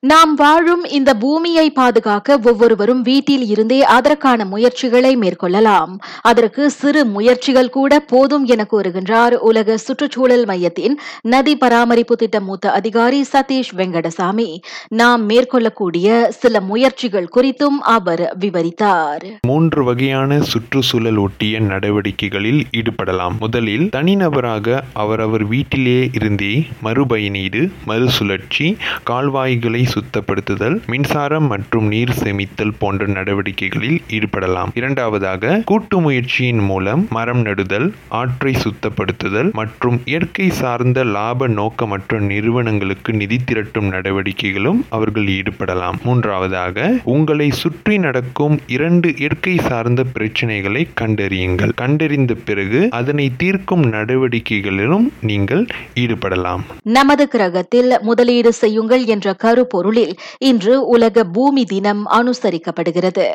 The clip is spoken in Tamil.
நாம் வாழும் இந்த பூமியை பாதுகாக்க ஒவ்வொருவரும் வீட்டில் இருந்தே அதற்கான முயற்சிகளை மேற்கொள்ளலாம். அதற்கு சிறு முயற்சிகள் கூட போதும் என கூறுகின்றார் உலக சுற்றுச்சூழல் மையத்தின் நதி பராமரிப்பு திட்ட மூத்த அதிகாரி சதீஷ் வெங்கடசாமி. நாம் மேற்கொள்ளக்கூடிய சில முயற்சிகள் குறித்தும் அவர் விவரித்தார். மூன்று வகையான சுற்றுச்சூழல் ஒட்டிய நடவடிக்கைகளில் ஈடுபடலாம். முதலில் தனிநபராக அவரவர் வீட்டிலேயே இருந்தே மறுபயனீடு மறுசுழற்சி கால்வாய்களை சுத்தப்படுத்துதல் மின்சாரம் மற்றும் நீர் சேமித்தல் போன்ற நடவடிக்கைகளில் ஈடுபடலாம். இரண்டாவதாக கூட்டு முயற்சியின் மூலம் மரம் நடுதல் ஆற்றை சுத்தப்படுத்துதல் மற்றும் இயற்கை சார்ந்த லாப நோக்கமற்ற நிறுவனங்களுக்கு நிதி திரட்டும் நடவடிக்கைகளும் அவர்கள் ஈடுபடலாம். மூன்றாவதாக உங்களை சுற்றி நடக்கும் இரண்டு இயற்கை சார்ந்த பிரச்சனைகளை கண்டறியுங்கள். கண்டறிந்த பிறகு அதனை தீர்க்கும் நடவடிக்கைகளிலும் நீங்கள் ஈடுபடலாம். நமது கிரகத்தில் முதலீடு செய்யுங்கள் என்ற கருப்பு பொருளில் இன்று உலக பூமி தினம் அனுசரிக்கப்படுகிறது.